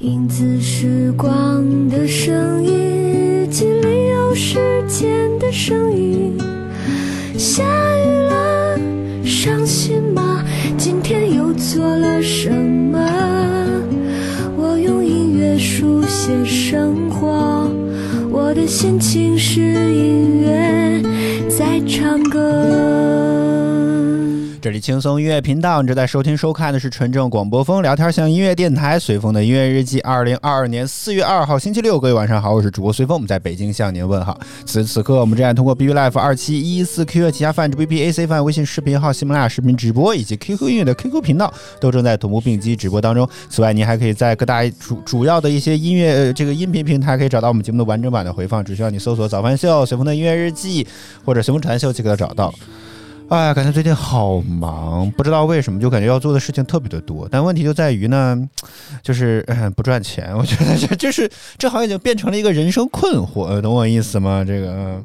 影子时光的声音，日记里有时间的声音。下雨了，伤心吗？今天又做了什么？我用音乐书写生活，我的心情是音乐在唱歌。这里轻松音乐频道，你正在收听收看的是纯正广播风聊天向音乐电台，随风的音乐日记。二零二二年四月二号星期六，各位晚上好，我是主播随风，我们在北京向您问好。此时此刻，我们正在通过 B B Life 二七一四 Q 旗下泛指 B B A C 泛微信视频号、喜马拉雅视频直播以及 QQ 音乐的 QQ 频道都正在同步并机直播当中。此外，您还可以在各大主主要的一些音乐这个音频平台可以找到我们节目的完整版的回放，只需要你搜索“早饭秀”、“随风的音乐日记”或者“随风传秀”即可找到。哎呀，感觉最近好忙，不知道为什么，就感觉要做的事情特别的多。但问题就在于呢，就是不赚钱。我觉得这这是这好像已经变成了一个人生困惑，懂我意思吗？这个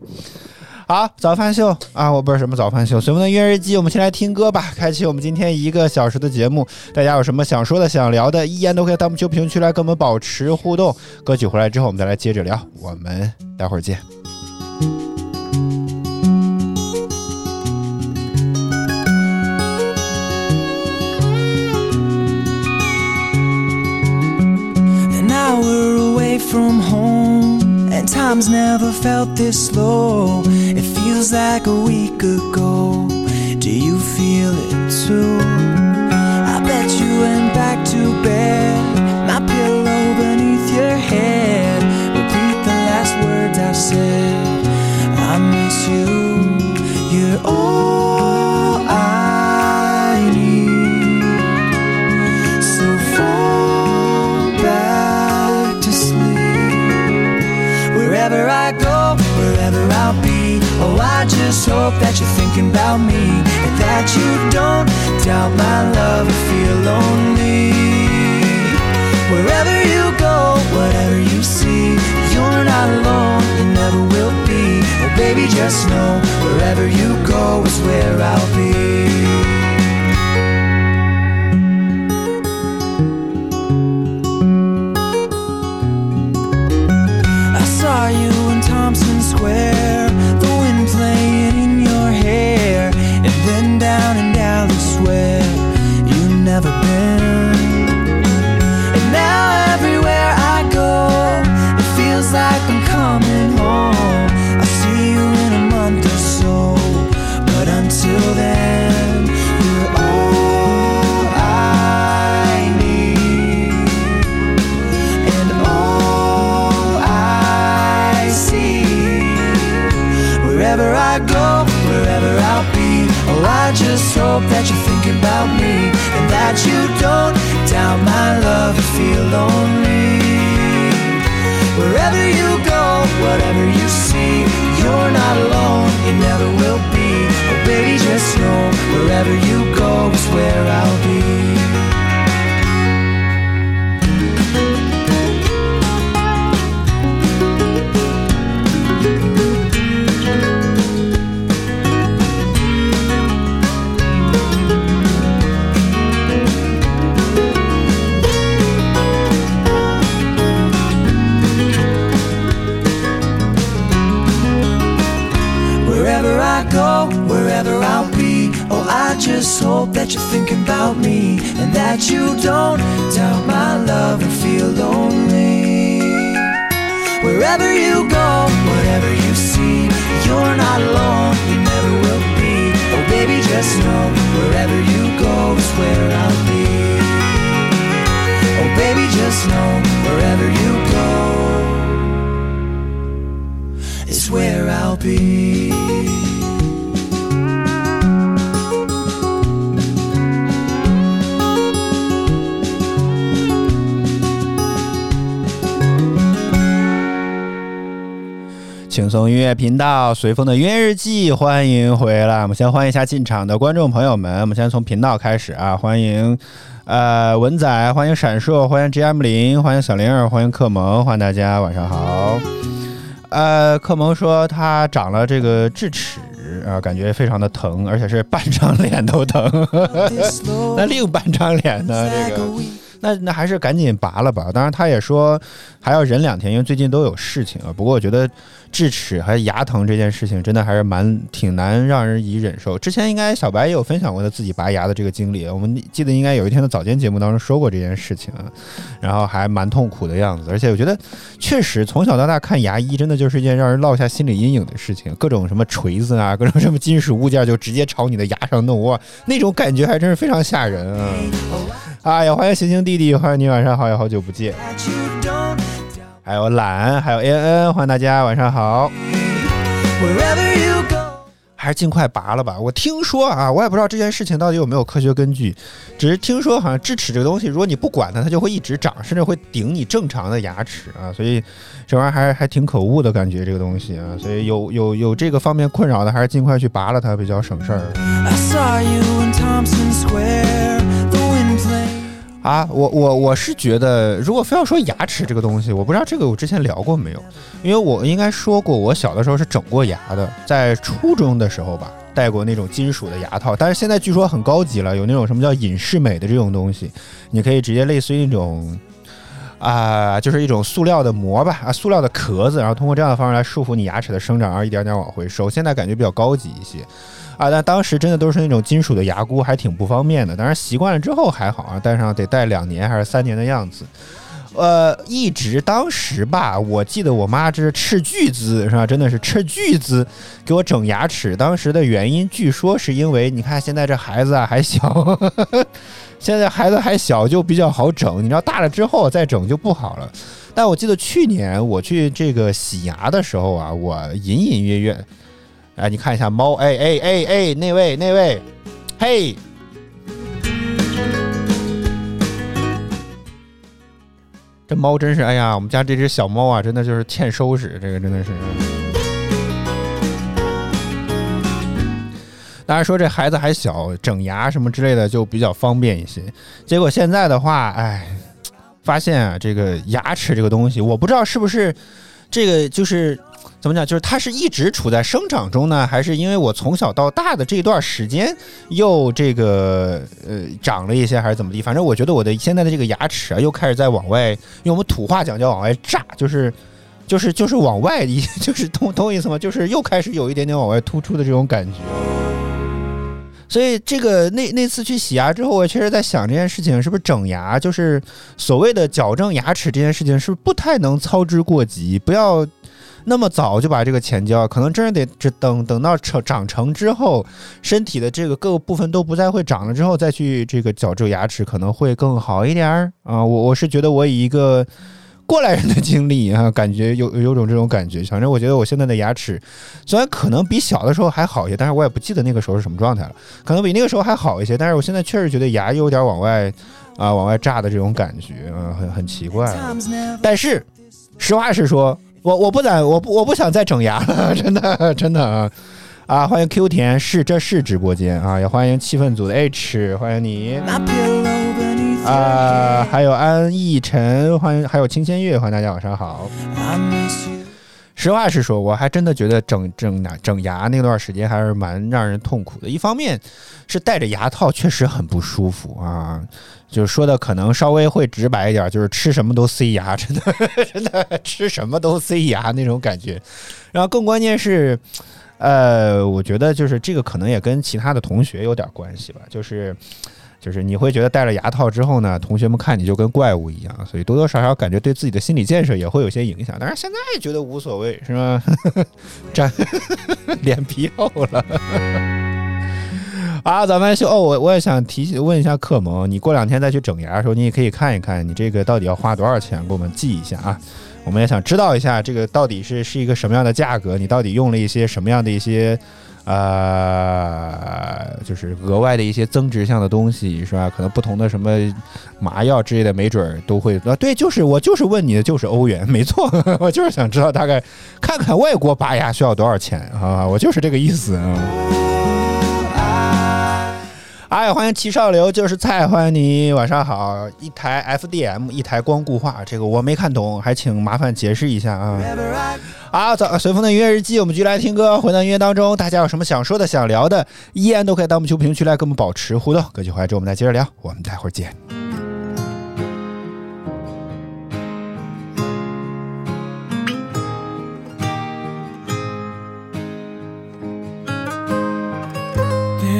好，早饭秀啊，我不是什么早饭秀，随风的音乐日记，我们先来听歌吧，开启我们今天一个小时的节目。大家有什么想说的、想聊的，一言都可以弹幕区、评论区来跟我们保持互动。歌曲回来之后，我们再来接着聊。我们待会儿见。From home, and time's never felt this slow. It feels like a week ago. Do you feel it too? I bet you went back to bed, my pillow beneath your head. Repeat the last words I said. I miss you. You're all that you're thinking about me and that you don't doubt my love or feel lonely. Wherever you go, whatever you see, you're not alone, you never will be. Oh, baby, just know wherever you go is where I'll be. Hope that you're thinking about me and that you don't doubt my love or feel lonely. Wherever you go, whatever you see, you're not alone, you never will be. Oh, baby, just know wherever you go is where I'll be. Just hope that you're thinking about me and that you don't doubt my love and feel lonely. Wherever you go, whatever you see, you're not alone, you never will be. Oh, baby, just know wherever you go is where I'll be. Oh, baby, just know wherever you go is where I'll be. 轻松音乐频道，随风的音乐日记，欢迎回来。我们先欢迎一下进场的观众朋友们。我们先从频道开始啊，欢迎呃文仔，欢迎闪烁，欢迎 GM 零，欢迎小灵儿，欢迎克蒙，欢迎大家，晚上好。呃，克蒙说他长了这个智齿啊，感觉非常的疼，而且是半张脸都疼。那另半张脸呢？这个那那还是赶紧拔了吧。当然，他也说还要忍两天，因为最近都有事情啊。不过我觉得智齿还有牙疼这件事情，真的还是蛮挺难让人以忍受。之前应该小白也有分享过他自己拔牙的这个经历，我们记得应该有一天的早间节目当中说过这件事情啊，然后还蛮痛苦的样子。而且我觉得确实从小到大看牙医，真的就是一件让人落下心理阴影的事情，各种什么锤子啊，各种什么金属物件就直接朝你的牙上弄，哇，那种感觉还真是非常吓人啊！哎呀，欢迎行星弟弟，欢迎你，晚上好，也好久不见。还有懒，还有 A N N，欢迎大家，晚上好。wherever you go. 还是尽快拔了吧。我听说啊，我也不知道这件事情到底有没有科学根据，只是听说好像智齿这个东西，如果你不管它，它就会一直长，甚至会顶你正常的牙齿啊。所以这玩意儿还还挺可恶的感觉，这个东西啊。所以有有有这个方面困扰的，还是尽快去拔了它比较省事儿。I saw you in 啊，我我我是觉得，如果非要说牙齿这个东西，我不知道这个我之前聊过没有，因为我应该说过，我小的时候是整过牙的，在初中的时候吧，戴过那种金属的牙套，但是现在据说很高级了，有那种什么叫隐适美的这种东西，你可以直接类似于那种。啊、就是一种塑料的膜吧，啊，塑料的壳子，然后通过这样的方式来束缚你牙齿的生长，然后一点点往回收。现在感觉比较高级一些，啊，但当时真的都是那种金属的牙箍，还挺不方便的。当然习惯了之后还好啊，戴上得戴两年还是三年的样子。呃，一直当时吧，我记得我妈这是斥巨资是吧？真的是斥巨资给我整牙齿。当时的原因，据说是因为你看现在这孩子啊还小，现在孩子还小就比较好整，你知道大了之后再整就不好了。但我记得去年我去这个洗牙的时候啊，我隐隐约约，哎，你看一下猫，哎哎哎哎，那位那位，嘿。这猫真是，哎呀，我们家这只小猫啊，真的就是欠收拾，这个真的是。大家说这孩子还小，整牙什么之类的就比较方便一些。结果现在的话，哎，发现啊，这个牙齿这个东西，我不知道是不是这个就是怎么讲，就是它是一直处在生长中呢，还是因为我从小到大的这段时间又这个呃长了一些，还是怎么地？反正我觉得我的现在的这个牙齿啊，又开始在往外，用我们土话讲叫往外炸，就是。就是就是往外一，就是懂懂我意思吗？就是又开始有一点点往外突出的这种感觉。所以这个那那次去洗牙之后，我确实在想这件事情是不是整牙，就是所谓的矫正牙齿这件事情，是不是不太能操之过急，不要那么早就把这个钱交，可能真是得只等等到成长成之后，身体的这个各个部分都不再会长了之后，再去这个矫正牙齿可能会更好一点儿啊。我我是觉得我以一个。过来人的经历啊，感觉有有种这种感觉。反正我觉得我现在的牙齿，虽然可能比小的时候还好一些，但是我也不记得那个时候是什么状态了。可能比那个时候还好一些，但是我现在确实觉得牙有点往外啊、往外炸的这种感觉，嗯、很很奇怪。但是实话实说，我我不敢，我不我不想再整牙了，真的真的啊啊！欢迎 Q 甜是这是直播间啊，也欢迎气氛组的 H，欢迎你。啊，还有安逸晨，欢迎，还有清仙月，欢迎大家晚上好。实话实说，我还真的觉得整整牙整牙那段时间还是蛮让人痛苦的。一方面是戴着牙套确实很不舒服啊，就是说的可能稍微会直白一点，就是吃什么都塞牙，真的 真的吃什么都塞牙那种感觉。然后更关键是，呃，我觉得就是这个可能也跟其他的同学有点关系吧，就是。就是你会觉得戴了牙套之后呢，同学们看你就跟怪物一样，所以多多少少感觉对自己的心理建设也会有些影响。但是现在觉得无所谓，是吧？粘 脸皮厚了。啊，咱们就哦，我我也想提问一下克蒙，你过两天再去整牙的时候，你也可以看一看你这个到底要花多少钱，给我们记一下啊。我们也想知道一下这个到底是是一个什么样的价格，你到底用了一些什么样的一些呃，就是额外的一些增值项的东西，是吧？可能不同的什么麻药之类的，没准儿都会啊。对，就是我就是问你的就是欧元，没错，我就是想知道大概看看外国拔牙需要多少钱啊，我就是这个意思嗯。哎，欢迎齐少流，就是菜，欢迎你，晚上好。一台 FDM，一台光固化，这个我没看懂，还请麻烦解释一下啊。好，早随风的音乐日记，我们继续来听歌。回到音乐当中，大家有什么想说的、想聊的，依然都可以到我们球评区来跟我们保持互动。歌曲回来之后，我们再接着聊。我们待会儿见。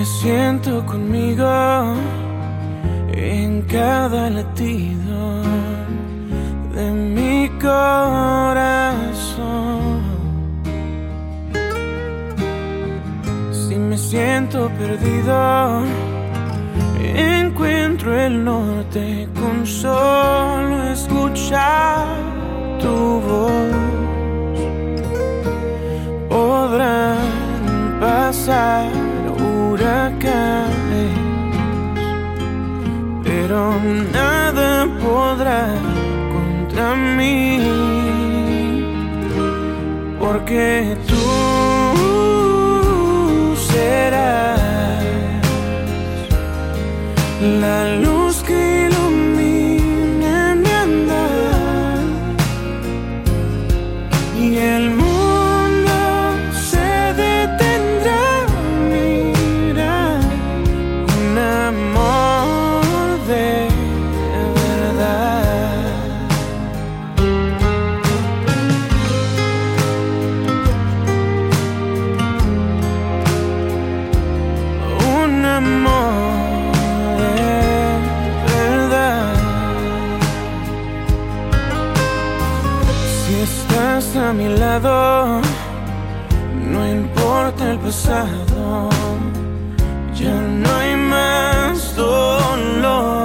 Siento conmigo en cada latido de mi corazón. Si me siento perdido, encuentro el norte con solo escuchar tu voz. Podrán pasar pero nada podrá contra mí, porque tú serás la luz a mi lado, no importa el pasado, ya no hay más dolor.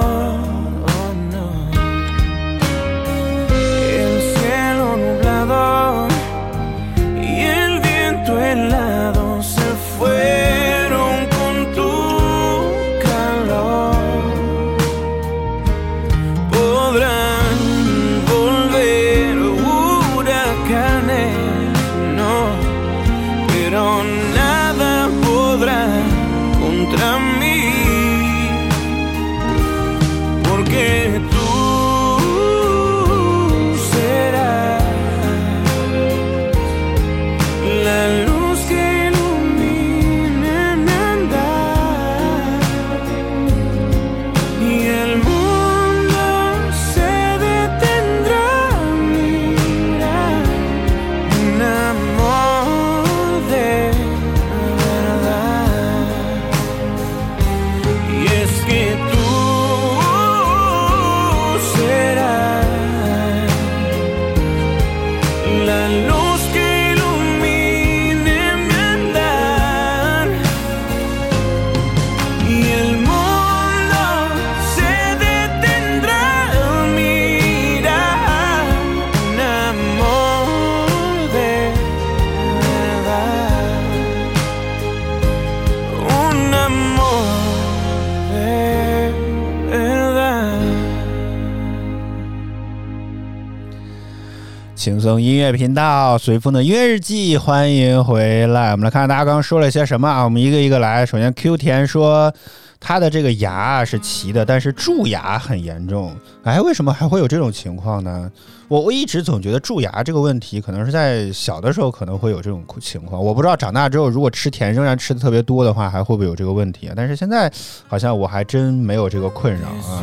轻松音乐频道，随风的音乐日记，欢迎回来。我们来看看大家刚刚说了些什么啊？我们一个一个来。首先，Q 田说他的这个牙是齐的，但是蛀牙很严重。哎，为什么还会有这种情况呢？我我一直总觉得蛀牙这个问题，可能是在小的时候可能会有这种情况。我不知道长大之后，如果吃甜仍然吃的特别多的话，还会不会有这个问题啊？但是现在好像我还真没有这个困扰啊。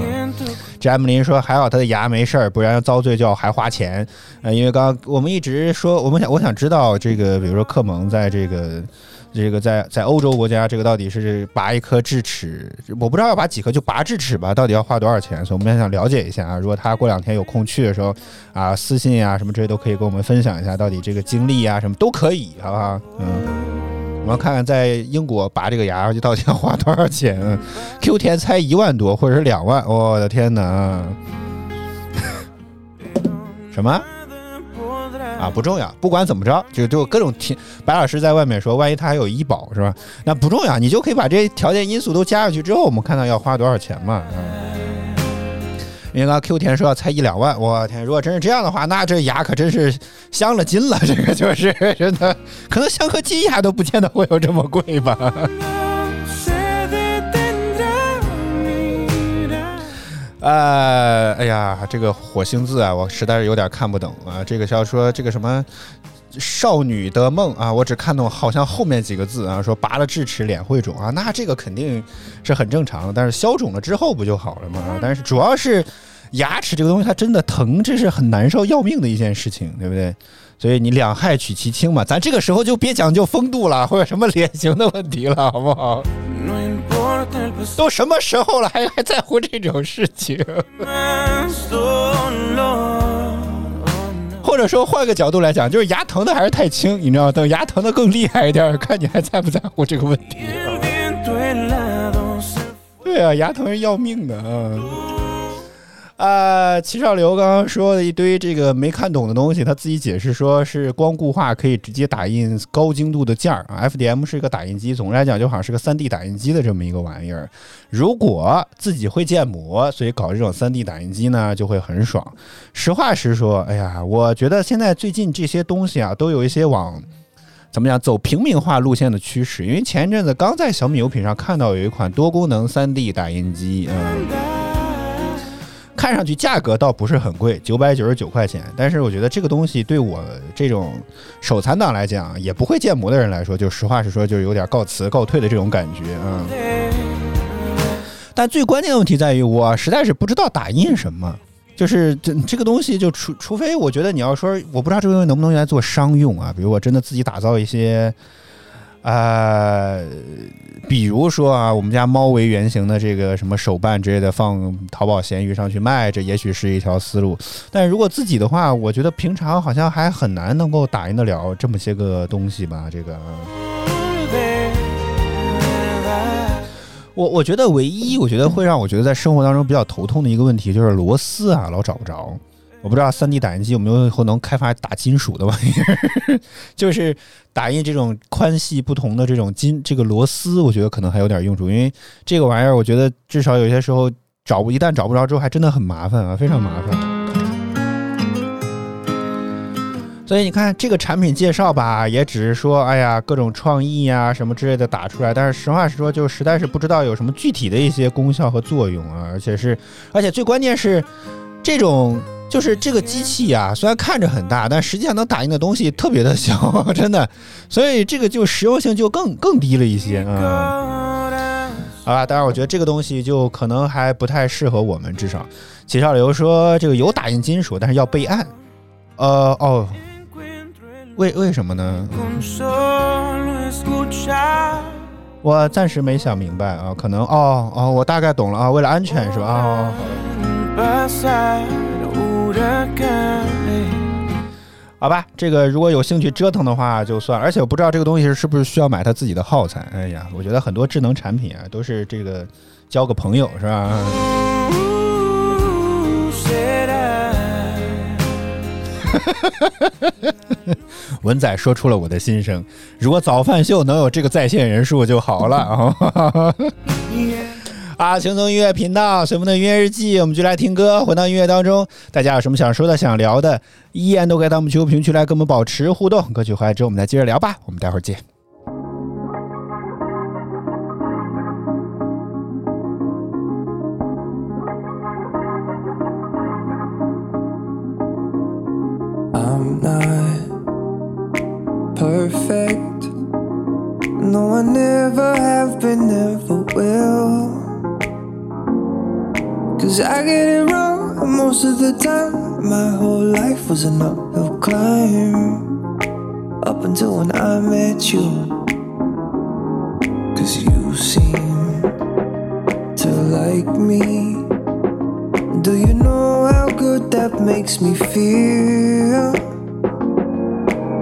詹姆林说：“还好他的牙没事儿，不然要遭罪就要还花钱。呃，因为刚刚我们一直说，我们想我想知道这个，比如说克蒙在这个这个在在欧洲国家，这个到底是拔一颗智齿，我不知道要拔几颗，就拔智齿吧，到底要花多少钱？所以我们想了解一下啊。如果他过两天有空去的时候啊，私信啊什么这些都可以跟我们分享一下，到底这个经历啊什么都可以，好不好？嗯。”我们看看在英国拔这个牙到底要花多少钱？Q 天才一万多，或者是两万，我的天哪！什么啊？不重要，不管怎么着，就就各种听白老师在外面说，万一他还有医保是吧？那不重要，你就可以把这些条件因素都加上去之后，我们看到要花多少钱嘛？嗯。因为刚刚 Q 田说要才一两万，我天！如果真是这样的话，那这牙可真是镶了金了，这个就是真的，可能镶颗金牙都不见得会有这么贵吧。呃，哎呀，这个火星字啊，我实在是有点看不懂啊。这个要说这个什么少女的梦啊，我只看懂好像后面几个字啊，说拔了智齿脸会肿啊，那这个肯定是很正常的。但是消肿了之后不就好了吗？但是主要是牙齿这个东西它真的疼，这是很难受要命的一件事情，对不对？所以你两害取其轻嘛，咱这个时候就别讲究风度了，或者什么脸型的问题了，好不好？都什么时候了，还 还在乎这种事情？Oh. 或者说换个角度来讲，就是牙疼的还是太轻，你知道吗？等牙疼的更厉害一点，看你还在不在乎这个问题。对啊，牙疼是要命的啊。呃，齐少刘刚刚说的一堆这个没看懂的东西，他自己解释说是光固化可以直接打印高精度的件儿啊。FDM 是一个打印机，总的来讲就好像是个 3D 打印机的这么一个玩意儿。如果自己会建模，所以搞这种 3D 打印机呢就会很爽。实话实说，哎呀，我觉得现在最近这些东西啊都有一些往。怎么讲走平民化路线的趋势？因为前一阵子刚在小米有品上看到有一款多功能 3D 打印机，嗯，看上去价格倒不是很贵，九百九十九块钱。但是我觉得这个东西对我这种手残党来讲，也不会建模的人来说，就实话实说，就有点告辞告退的这种感觉，嗯。但最关键的问题在于，我实在是不知道打印什么。就是这这个东西，就除除非我觉得你要说，我不知道这个东西能不能用来做商用啊，比如我真的自己打造一些，呃，比如说啊，我们家猫为原型的这个什么手办之类的，放淘宝、闲鱼上去卖，这也许是一条思路。但如果自己的话，我觉得平常好像还很难能够打印得了这么些个东西吧，这个。我我觉得唯一我觉得会让我觉得在生活当中比较头痛的一个问题就是螺丝啊，老找不着。我不知道 3D 打印机有没有以后能开发打金属的玩意儿，就是打印这种宽细不同的这种金这个螺丝，我觉得可能还有点用处，因为这个玩意儿我觉得至少有些时候找不一旦找不着之后还真的很麻烦啊，非常麻烦。所以你看这个产品介绍吧，也只是说，哎呀，各种创意呀、什么之类的打出来，但是实话实说，就实在是不知道有什么具体的一些功效和作用啊，而且是，而且最关键是，这种就是这个机器呀、虽然看着很大，但实际上能打印的东西特别的小，真的，所以这个就实用性就更更低了一些啊。好吧，当然我觉得这个东西就可能还不太适合我们，至少齐少流说这个有打印金属，但是要备案。呃哦，为为什么呢？我暂时没想明白啊，可能哦哦，我大概懂了啊，为了安全是吧？哦，好吧，这个如果有兴趣折腾的话就算，而且我不知道这个东西是不是需要买它自己的耗材。哎呀，我觉得很多智能产品啊都是这个交个朋友是吧?文仔说出了我的心声，如果早饭秀能有这个在线人数就好了啊！啊，轻松音乐频道，随风的音乐日记，我们就来听歌，回到音乐当中。大家有什么想说的、想聊的，依然都可以到我们球评论区来跟我们保持互动。歌曲回来之后，我们再接着聊吧。我们待会儿见。Cause I get it wrong most of the time. My whole life was an uphill climb. Up until when I met you. Cause you seem to like me. Do you know how good that makes me feel?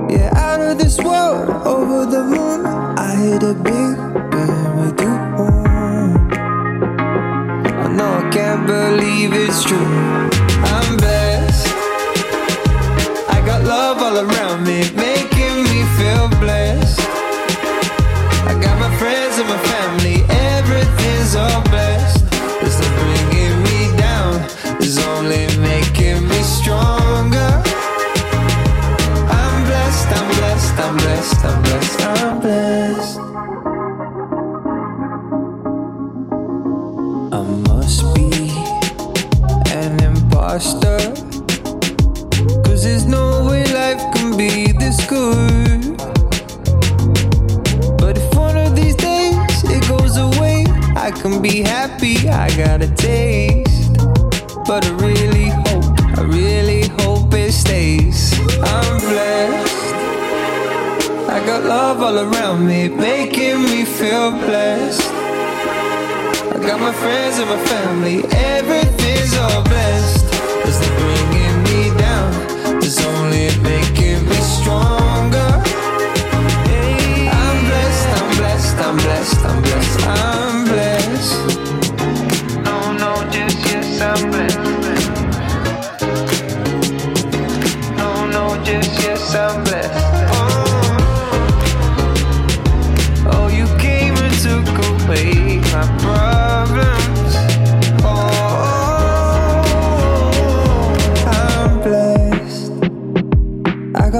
Yeah, out of this world, over the moon, I hit a big can't believe it's true. I'm blessed. I got love all around me, making me feel blessed. I got my friends and my family, everything's all blessed. There's no bringing me down, there's only making me stronger. I'm blessed, I'm blessed, I'm blessed, I'm blessed, be happy. I got a taste. But I really hope, I really hope it stays. I'm blessed. I got love all around me, making me feel blessed. I got my friends and my family, everything's all blessed. There's no bringing me down, there's only making me stronger. I'm blessed, I'm blessed, I'm blessed, I'm blessed,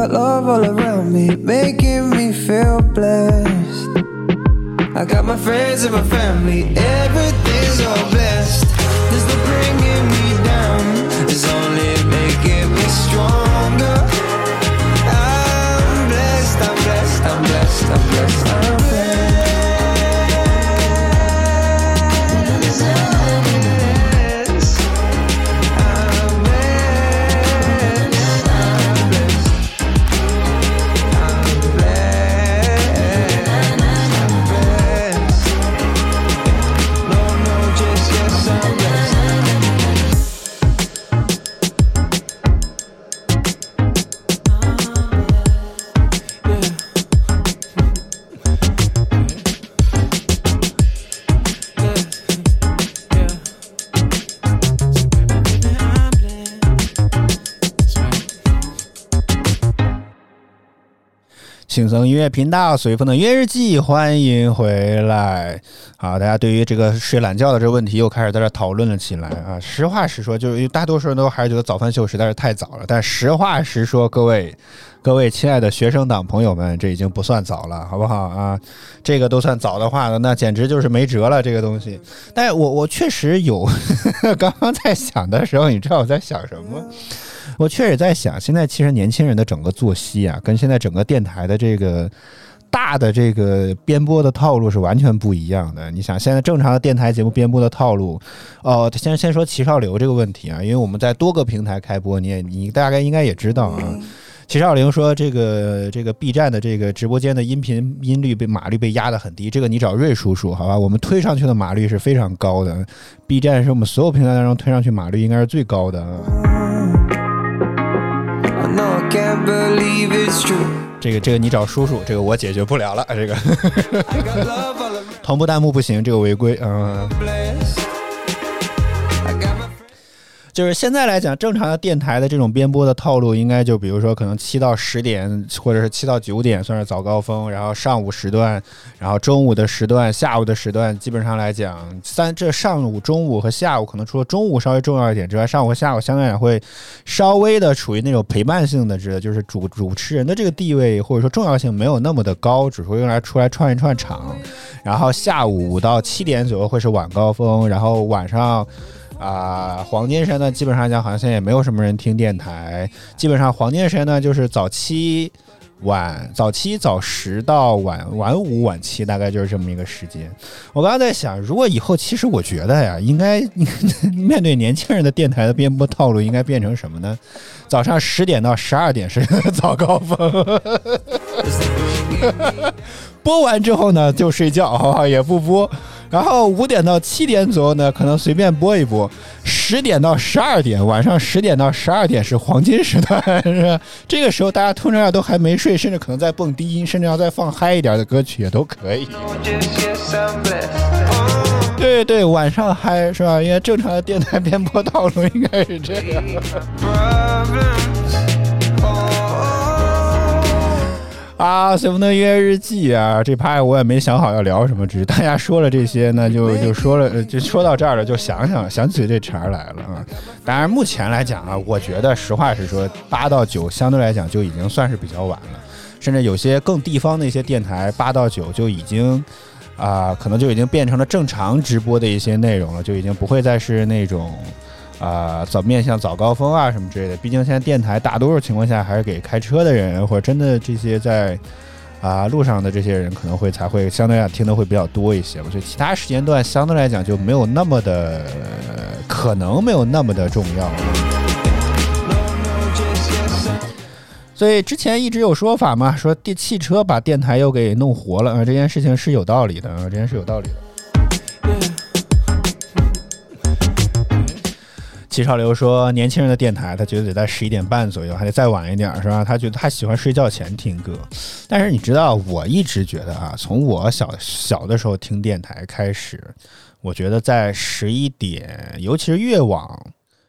got love all around me, making me feel blessed. I got my friends and my family, everything's all blessed. There's no bringing me down, there's only making me stronger. I'm blessed, I'm blessed, I'm blessed, I'm blessed, I'm 音乐频道，随风的音乐日记，欢迎回来。好，大家对于这个睡懒觉的这个问题又开始在这讨论了起来啊。实话实说，就是大多数人都还是觉得早饭秀实在是太早了。但实话实说，各位 各位亲爱的学生党朋友们，这已经不算早了，好不好啊？这个都算早的话，那简直就是没辙了。这个东西，但我我确实有，刚刚在想的时候，你知道我在想什么？我确实在想，现在其实年轻人的整个作息啊，跟现在整个电台的这个大的这个编播的套路是完全不一样的。你想，现在正常的电台节目编播的套路，哦，先先说齐少流这个问题啊，因为我们在多个平台开播，你也你大概应该也知道啊。齐少玲说：“这个这个 B 站的这个直播间的音频音率被码率被压得很低，这个你找瑞叔叔好吧？我们推上去的码率是非常高的，B 站是我们所有平台当中推上去码率应该是最高的啊。” can't believe it's true. 这个这个你找叔叔这个我解决不了了这个。同步弹幕不行这个违规嗯。就是现在来讲，正常的电台的这种编播的套路，应该就比如说可能七到十点，或者是七到九点算是早高峰，然后上午时段，然后中午的时段，下午的时段，基本上来讲，三这上午、中午和下午，可能除了中午稍微重要一点之外，上午和下午相对来讲会稍微的处于那种陪伴性的，指的就是主主持人的这个地位或者说重要性没有那么的高，只会用来出来串一串场。然后下午五到七点左右会是晚高峰，然后晚上。啊、黄金时间呢，基本上讲好像现在也没有什么人听电台，基本上黄金时间呢就是早七、晚早七、早十到晚晚五、晚七，大概就是这么一个时间。我刚刚在想，如果以后，其实我觉得呀，应该 面对年轻人的电台的编播套路，应该变成什么呢？早上十点到十二点是 早高峰，播完之后呢就睡觉，也不播。然后五点到七点左右呢，可能随便播一播；十点到十二点，晚上十点到十二点是黄金时段，是吧？这个时候大家通常都还没睡，甚至可能在蹦低音，甚至要再放嗨一点的歌曲也都可以。Oh, 对对，晚上嗨是吧？因为正常的电台编播套路应该是这样。啊，随风的音乐日记啊，这趴我也没想好要聊什么，只是大家说了这些呢，就就说了，呃就说到这儿了，就想想想起这茬儿来了啊。当然，目前来讲啊，我觉得实话实说，八到九相对来讲就已经算是比较晚了，甚至有些更地方的一些电台，八到九就已经。啊、可能就已经变成了正常直播的一些内容了，就已经不会再是那种啊，早面向早高峰啊什么之类的。毕竟现在电台大多数情况下还是给开车的人或者真的这些在啊路上的这些人可能会才会相对来讲听的会比较多一些。我觉得其他时间段相对来讲就没有那么的，可能没有那么的重要。所以之前一直有说法嘛，说电汽车把电台又给弄活了啊，这件事情是有道理的啊，这件事有道理的。齐少流说，年轻人的电台，他觉得得在十一点半左右，还得再晚一点，是吧？他觉得他喜欢睡觉前听歌。但是你知道，我一直觉得啊，从我小小的时候听电台开始，我觉得在十一点，尤其是越往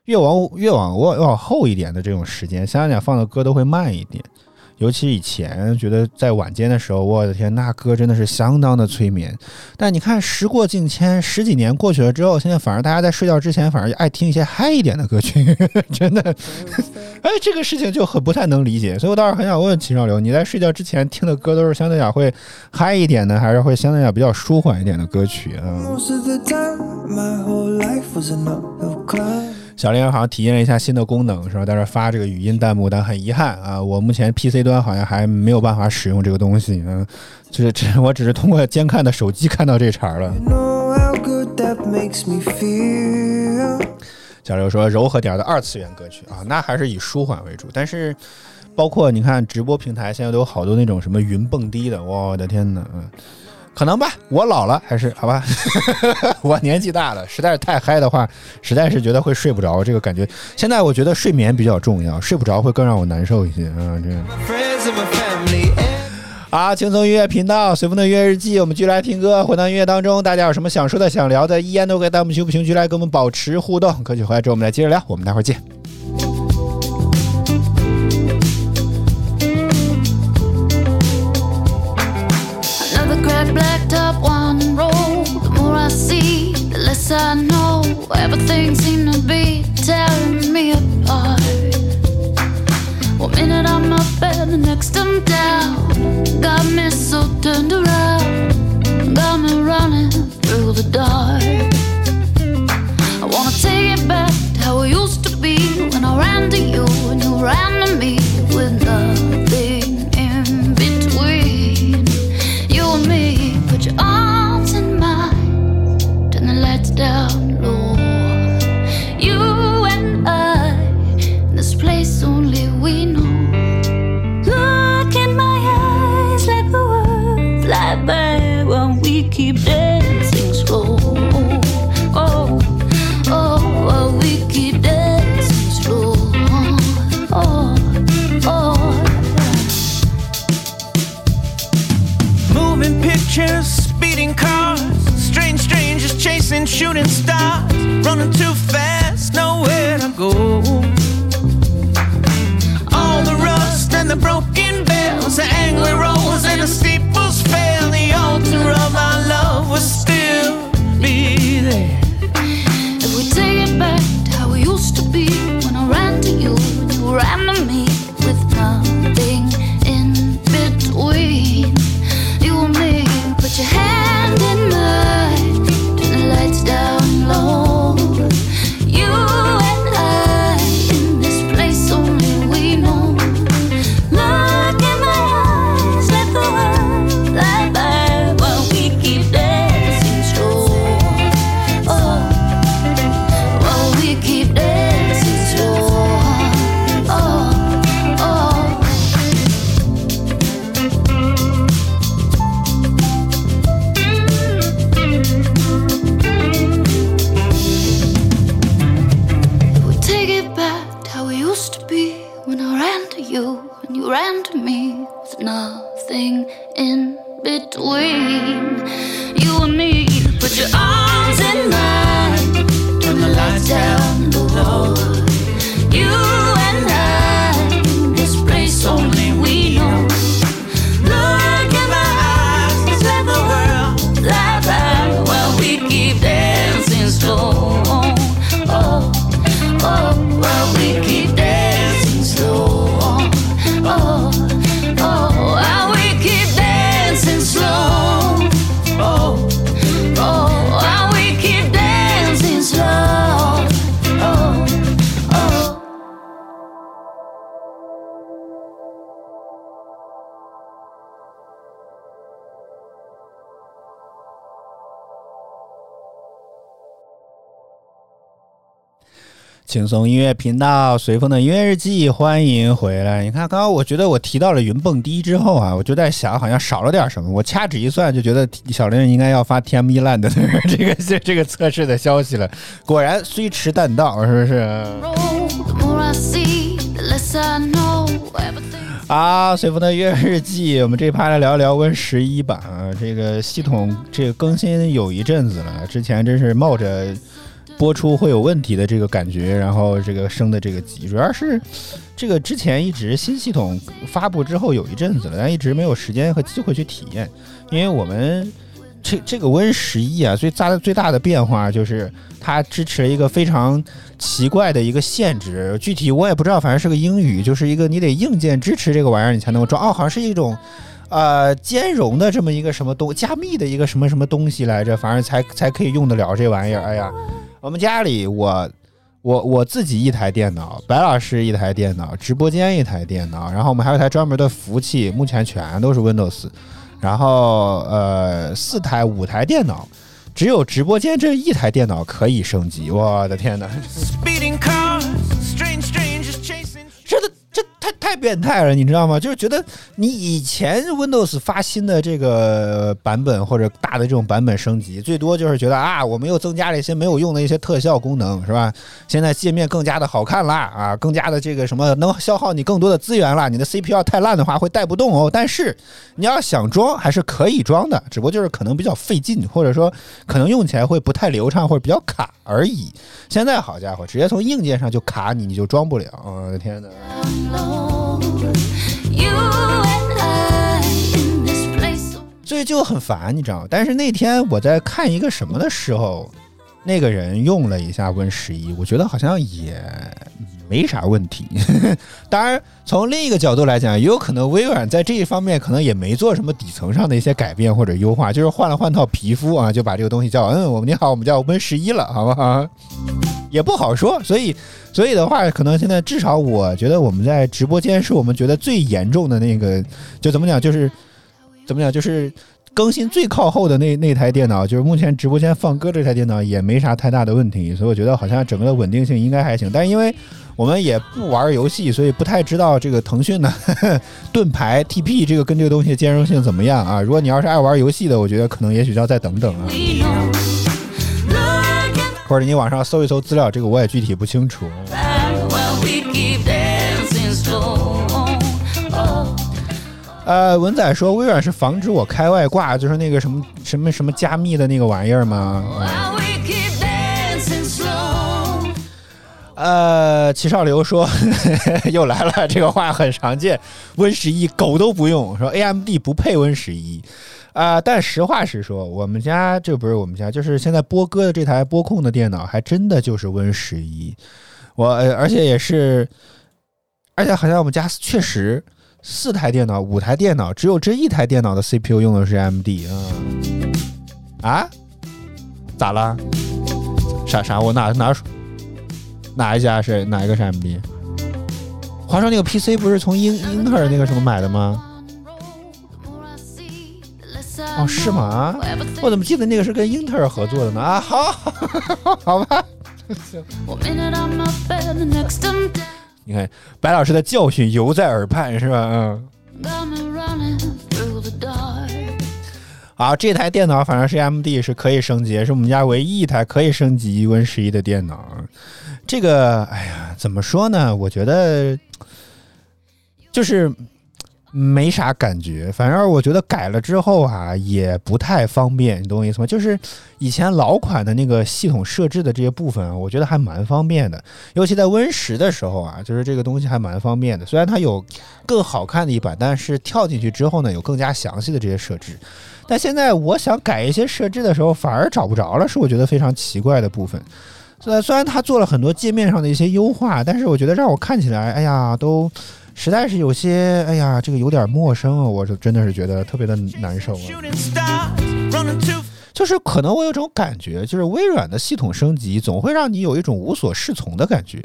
越往越往往往后一点的这种时间，相对来讲放的歌都会慢一点。尤其以前觉得在晚间的时候，我的天，那歌真的是相当的催眠。但你看，时过境迁，十几年过去了之后，现在反而大家在睡觉之前，反而爱听一些嗨一点的歌曲，真的，哎，这个事情就很不太能理解。所以我倒是很想问秦少流，你在睡觉之前听的歌都是相对讲会嗨一点的，还是会相对讲比较舒缓一点的歌曲啊？小林好像体验了一下新的功能，是吧？在这发这个语音弹幕，但很遗憾啊，我目前 PC 端好像还没有办法使用这个东西，嗯，就是 只我只是通过监看的手机看到这茬儿了。You know. 小刘说柔和点儿的二次元歌曲啊，那还是以舒缓为主，但是包括你看直播平台现在都有好多那种什么云蹦迪的，我的天呐，嗯。可能吧，我老了还是好吧，我年纪大了，实在是太嗨的话，实在是觉得会睡不着。这个感觉，现在我觉得睡眠比较重要，睡不着会更让我难受一些啊。这个 Friends and my family. And 啊，轻松音乐频道，随风的音乐日记，我们继续来听歌，回到音乐当中。大家有什么想说的、想聊的，依然都可以弹幕区、不评区来跟我们保持互动。歌曲回来之后，我们来接着聊，我们待会儿见。Top one roll. The more I see, the less I know. Everything seemed to be tearing me apart. One minute I'm up and the next I'm down. Got me so turned around. Got me running through the dark. Running too fast, 轻松音乐频道，随风的音乐日记，欢迎回来。你看，刚刚我觉得我提到了云蹦迪之后啊，我就在想，好像少了点什么。我掐指一算，就觉得小林应该要发 TME Land 的这个这 这个测试的消息了。果然虽迟但到，是不是啊，随风的音乐日记，我们这趴来聊一聊 Win 十一版啊，这个系统这个更新有一阵子了，之前真是冒着播出会有问题的这个感觉，然后这个升的这个级，主要是这个之前一直新系统发布之后有一阵子了，但一直没有时间和机会去体验，因为我们这这个 Win 十一啊，最大的最大的变化就是它支持了一个非常奇怪的一个限制，具体我也不知道，反正是个英语，就是一个你得硬件支持这个玩意儿你才能够装，哦，好像是一种。呃，兼容的这么一个什么东，加密的一个什么什么东西来着，反正才才可以用得了这玩意儿。哎呀，我们家里我我我自己一台电脑，白老师一台电脑，直播间一台电脑，然后我们还有一台专门的服务器，目前全都是 Windows，然后呃四台五台电脑，只有直播间这一台电脑可以升级，我的天哪！太变态了，你知道吗？就是觉得你以前 Windows 发新的这个版本或者大的这种版本升级，最多就是觉得啊，我们又增加了一些没有用的一些特效功能，是吧？现在界面更加的好看啦，啊，更加的这个什么能消耗你更多的资源啦。你的 CPU 太烂的话会带不动哦。但是你要想装还是可以装的，只不过就是可能比较费劲，或者说可能用起来会不太流畅或者比较卡而已。现在好家伙，直接从硬件上就卡你，你就装不了。我的天哪！所以就很烦，你知道吗？但是那天我在看一个什么的时候，那个人用了一下 Win 十一，我觉得好像也没啥问题。当然，从另一个角度来讲，也有可能微软在这一方面可能也没做什么底层上的一些改变或者优化，就是换了换套皮肤啊，就把这个东西叫嗯，我们你好，我们叫 Win 十一了，好不好？也不好说，所以，所以的话，可能现在至少我觉得我们在直播间是我们觉得最严重的那个，就怎么讲，就是怎么讲，就是更新最靠后的那那台电脑，就是目前直播间放歌这台电脑也没啥太大的问题，所以我觉得好像整个的稳定性应该还行。但是因为我们也不玩游戏，所以不太知道这个腾讯的 盾牌 TP 这个跟这个东西兼容性怎么样啊？如果你要是爱玩游戏的，我觉得可能也许要再等等啊或者你网上搜一搜资料，这个我也具体不清楚。呃，文仔说微软是防止我开外挂，就是那个什么什么什么加密的那个玩意儿吗.呃，齐少流说 又来了，这个话很常见。Win 十一狗都不用，说 AMD 不配 Win 十一啊。但实话实说，我们家这不是我们家，就是现在波哥的这台波控的电脑，还真的就是 Win 十一。我、呃而且也是，而且好像我们家确实四台电脑、五台电脑，只有这一台电脑的 CPU 用的是 MD，啊啊？咋了？啥啥？我哪哪哪一家是哪一个是 MD？华硕那个 PC 不是从英英特尔那个什么买的吗？哦，是吗？我怎么记得那个是跟英特尔合作的呢？啊，好，好吧。你看，白老师的教训犹在耳畔，是吧？嗯。好，这台电脑，反正是 M D，是可以升级，是我们家唯一一台可以升级 Win 十一的电脑。这个，哎呀，怎么说呢？我觉得，就是。没啥感觉。反正我觉得改了之后啊，也不太方便，你懂我意思吗？就是以前老款的那个系统设置的这些部分啊，我觉得还蛮方便的。尤其在 Win 十的时候啊，就是这个东西还蛮方便的。虽然它有更好看的一版，但是跳进去之后呢，有更加详细的这些设置。但现在我想改一些设置的时候，反而找不着了，是我觉得非常奇怪的部分。虽然虽然它做了很多界面上的一些优化，但是我觉得让我看起来，哎呀，都实在是有些，哎呀，这个有点陌生啊！我是真的是觉得特别的难受啊。就是可能我有种感觉，就是微软的系统升级总会让你有一种无所适从的感觉。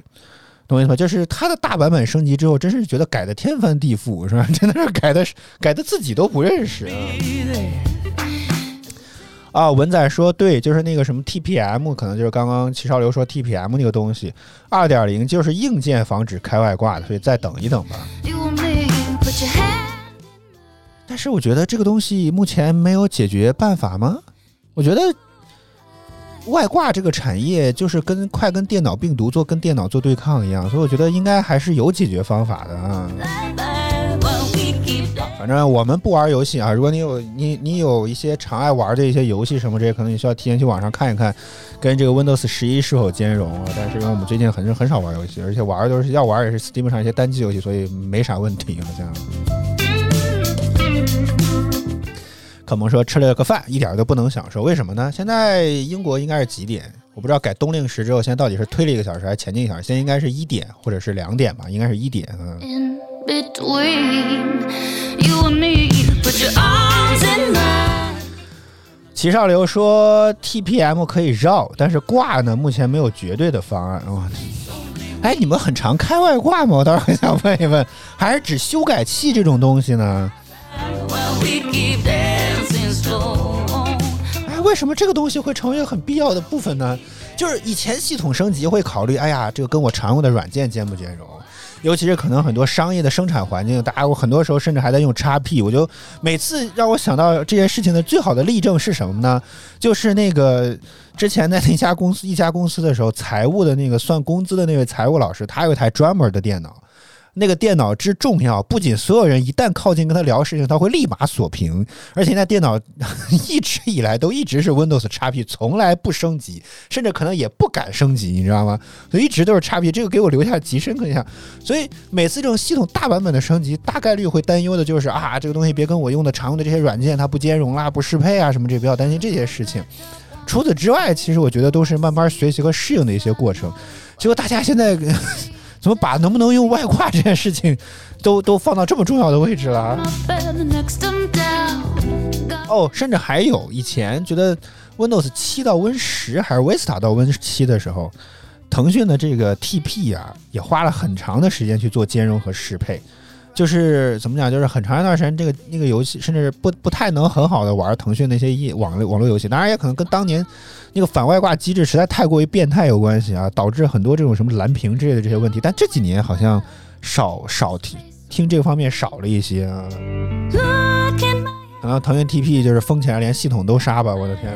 懂我意思吗？就是它的大版本升级之后，真是觉得改的天翻地覆，是吧？真的是改的改的自己都不认识啊。啊，文仔说对，就是那个什么 TPM，可能就是刚刚齐少流说 TPM 那个东西，二点零就是硬件防止开外挂的，所以再等一等吧。但是我觉得这个东西目前没有解决办法吗？我觉得外挂这个产业就是跟快跟电脑病毒做跟电脑做对抗一样，所以我觉得应该还是有解决方法的啊。反正我们不玩游戏啊，如果你有你你有一些常爱玩的一些游戏什么这些，可能你需要提前去网上看一看，跟这个 Windows 十一是否兼容啊。但是因为我们最近很很少玩游戏，而且玩的都是要玩也是 Steam 上一些单机游戏，所以没啥问题好像。可萌说吃了个饭，一点都不能享受，为什么呢？现在英国应该是几点？我不知道改冬令时之后，现在到底是推了一个小时还是前进一个小时？现在应该是一点或者是两点吧，应该是一点。嗯，In between you and me, put your arms in mine. 齐少流说 TPM 可以绕，但是挂呢，目前没有绝对的方案。哦、哎，你们很常开外挂吗？我倒是很想问一问，还是指修改器这种东西呢.哎，为什么这个东西会成为很必要的部分呢？就是以前系统升级会考虑，哎呀，这个跟我常用的软件兼不兼容？尤其是可能很多商业的生产环境，大家我很多时候甚至还在用叉 P 我就每次让我想到这件事情的最好的例证是什么呢？就是那个之前在那家公司一家公司的时候，财务的那个算工资的那位财务老师，他有一台专门的电脑。那个电脑之重要，不仅所有人一旦靠近跟他聊事情，他会立马锁屏，而且那电脑一直以来都一直是 Windows XP，从来不升级，甚至可能也不敢升级，你知道吗？所以一直都是 XP，这个给我留下极深刻印象。所以每次这种系统大版本的升级，大概率会担忧的就是啊，这个东西别跟我用的常用的这些软件它不兼容啦、不适配啊什么这，不要担心这些事情。除此之外，其实我觉得都是慢慢学习和适应的一些过程。结果大家现在怎么把能不能用外挂这件事情 都都放到这么重要的位置了？哦，甚至还有以前觉得 Windows 七到 Win 十还是 Vista 到 Win 七的时候，腾讯的这个 TP 啊，也花了很长的时间去做兼容和适配。就是怎么讲，就是很长一段时间，这个那个游戏甚至不不太能很好的玩腾讯那些业网络网络游戏。当然，也可能跟当年那个反外挂机制实在太过于变态有关系啊，导致很多这种什么蓝屏之类的这些问题。但这几年好像少少听听这方面少了一些啊。可能腾讯 TP 就是封起来连系统都杀吧，我的天！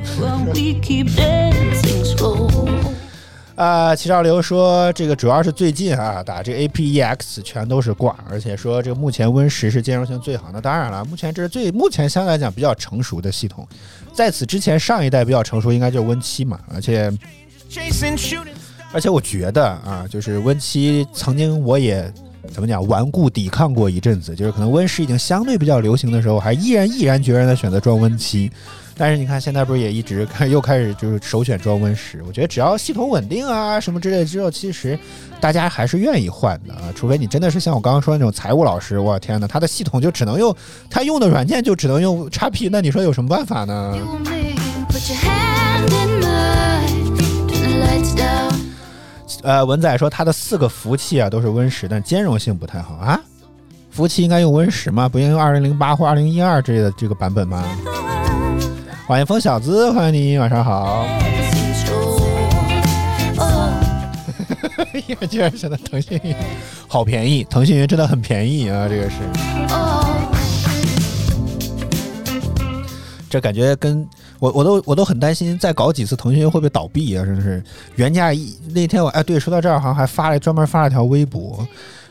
啊，齐少流说这个主要是最近啊打这个 APEX 全都是挂，而且说这个目前 Win 十是兼容性最好的。当然了，目前这是最目前相对来讲比较成熟的系统，在此之前上一代比较成熟应该就是 Win 七嘛，而且而且我觉得啊，就是 Win 七曾经我也怎么讲顽固抵抗过一阵子，就是可能 Win 十已经相对比较流行的时候，还依然毅然决然的选择装 Win 七。但是你看，现在不是也一直开又开始就是首选装 Win 十？我觉得只要系统稳定啊什么之类之后，其实大家还是愿意换的啊，除非你真的是像我刚刚说的那种财务老师，我天呐，他的系统就只能用他用的软件就只能用 XP，那你说有什么办法呢？呃，文仔说他的四个服务器啊都是 Win 十，但兼容性不太好啊。服务器应该用 Win 十吗？不应该用二零零八或二零一二之类的这个版本吗？欢迎风小子，欢迎你，晚上好。Oh, 哎呀，居然选择腾讯云，好便宜！腾讯云真的很便宜啊，这个是。oh. 这感觉跟我我都我都很担心，再搞几次腾讯云会不会倒闭啊？真是原价一那天我哎对，说到这儿好像还发了专门发了条微博。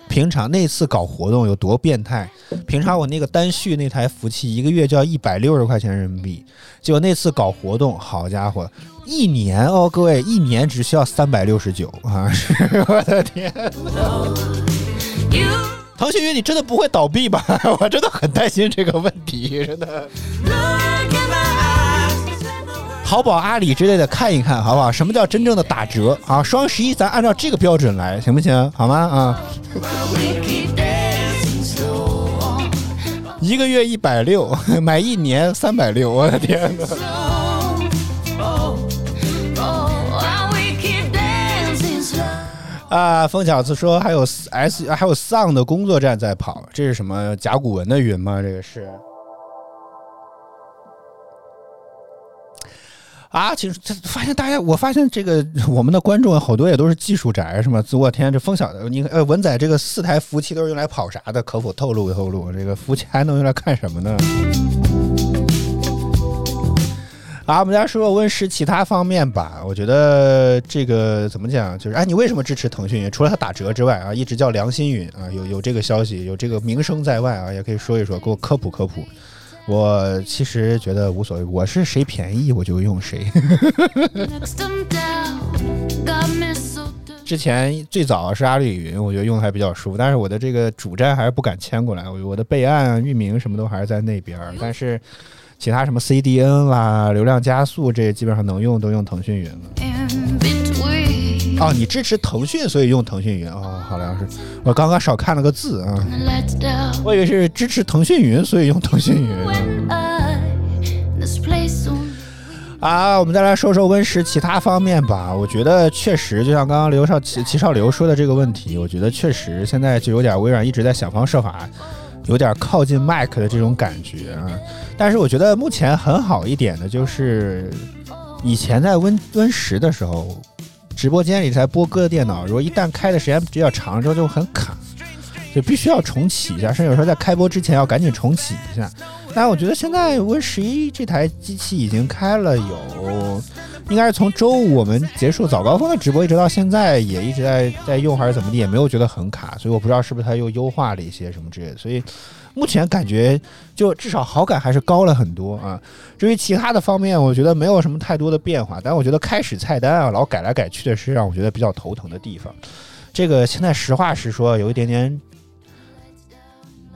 平常那次搞活动有多变态？平常我那个单续那台服务器一个月就要一百六十块钱人民币，结果那次搞活动，好家伙，一年哦，各位一年只需要三百六十九啊！我的天腾讯云你真的不会倒闭吧？我真的很担心这个问题，真的。淘宝、阿里之类的看一看，好不好？什么叫真正的打折？好，双十一咱按照这个标准来，行不行？好吗？啊，一个月一百六，买一年三百六，我的天哪！啊，风小子说还有 S 还有丧的工作站在跑，这是什么甲骨文的云吗？这个是。啊，其实这发现大家，我发现这个 我们的观众好多也都是技术宅，是吗？我天，这风小的，你呃文仔这个四台服务器都是用来跑啥的？可否透露透露？这个服务器还能用来看什么呢？啊，我们来说说 Win 十其他方面吧。我觉得这个怎么讲，就是哎，你为什么支持腾讯云？除了它打折之外啊，一直叫良心云啊，有有这个消息，有这个名声在外啊，也可以说一说，给我科普科普。我其实觉得无所谓，我是谁便宜我就用谁。之前最早是阿里云，我觉得用的还比较舒服，但是我的这个主站还是不敢迁过来，我我的备案啊、域名什么都还是在那边儿，但是其他什么 CDN 啦、流量加速这基本上能用都用腾讯云了。哦，你支持腾讯，所以用腾讯云哦，好像是我刚刚少看了个字啊.我以为是支持腾讯云，所以用腾讯云。啊，我们再来说说 Win 十其他方面吧。我觉得确实，就像刚刚刘少齐齐少刘说的这个问题，我觉得确实现在就有点微软一直在想方设法，有点靠近 Mac 的这种感觉啊。但是我觉得目前很好一点的就是，以前在 Win Win 十的时候，直播间里在播歌的电脑，如果一旦开的时间比较长之后就很卡，就必须要重启一下，甚至有时候在开播之前要赶紧重启一下。但我觉得现在 Win 十一这台机器已经开了有，应该是从周五我们结束早高峰的直播一直到现在，也一直在在用还是怎么地，也没有觉得很卡，所以我不知道是不是它又优化了一些什么之类的，所以目前感觉就至少好感还是高了很多啊。至于其他的方面，我觉得没有什么太多的变化，但我觉得开始菜单啊老改来改去的是让我觉得比较头疼的地方。这个现在实话实说，有一点点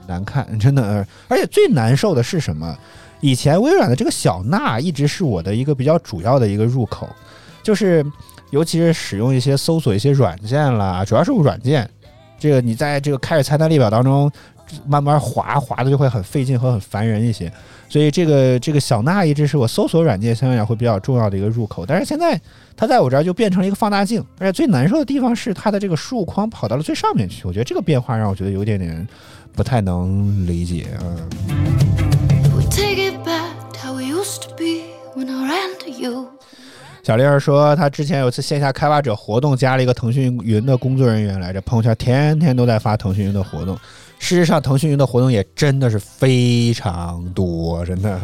难看，真的。而且最难受的是什么？以前微软的这个小娜一直是我的一个比较主要的一个入口，就是尤其是使用一些搜索一些软件啦，主要是软件。这个你在这个开始菜单列表当中慢慢滑滑的就会很费劲和很烦人一些，所以这个这个小娜一直是我搜索软件相对来讲会比较重要的一个入口。但是现在它在我这儿就变成了一个放大镜，而且最难受的地方是它的这个输入框跑到了最上面去，我觉得这个变化让我觉得有点点不太能理解啊。小丽儿说，她之前有次线下开发者活动，加了一个腾讯云的工作人员来着，朋友圈天天都在发腾讯云的活动。事实上，腾讯云的活动也真的是非常多，真的。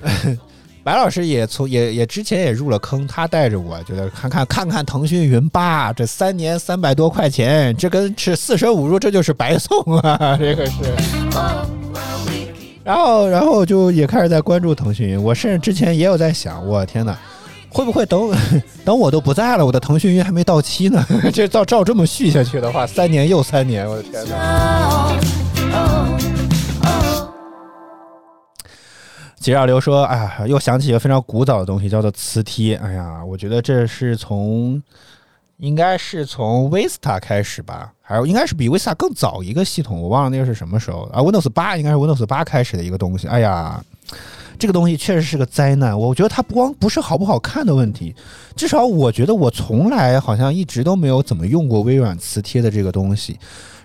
白老师也从也也之前也入了坑，他带着我觉得看看看看腾讯云吧，这三年三百多块钱，这跟是四舍五入，这就是白送啊，这个是。Oh, 然后，然后就也开始在关注腾讯云。我甚至之前也有在想，我天哪，会不会等 等我都不在了，我的腾讯云还没到期呢？这照照这么续下去的话，三年又三年，我的天哪！吉少流说：“哎呀，又想起一个非常古早的东西，叫做磁贴。哎呀，我觉得这是从应该是从 Vista 开始吧，还有应该是比 Vista 更早一个系统，我忘了那个是什么时候啊？Windows 八应该是 Windows 八开始的一个东西。哎呀，这个东西确实是个灾难。我觉得它不光不是好不好看的问题，至少我觉得我从来好像一直都没有怎么用过微软磁贴的这个东西。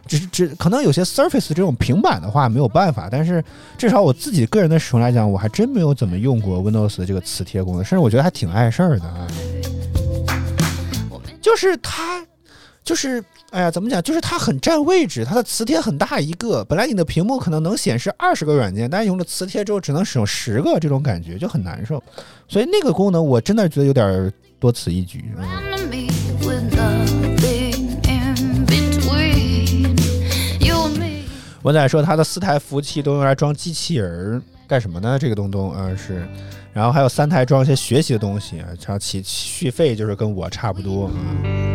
只只可能有些 Surface 这种平板的话没有办法，但是至少我自己个人的使用来讲，我还真没有怎么用过 Windows 的这个磁贴功能，甚至我觉得还挺碍事儿的啊。就是它，就是哎呀，怎么讲？就是它很占位置，它的磁贴很大一个。本来你的屏幕可能能显示二十个软件，但是用了磁贴之后只能使用十个，这种感觉就很难受。所以那个功能我真的觉得有点多此一举。文仔说他的四台服务器都用来装机器人儿干什么呢？这个东东啊、是，然后还有三台装一些学习的东西啊，这样起续费就是跟我差不多。嗯、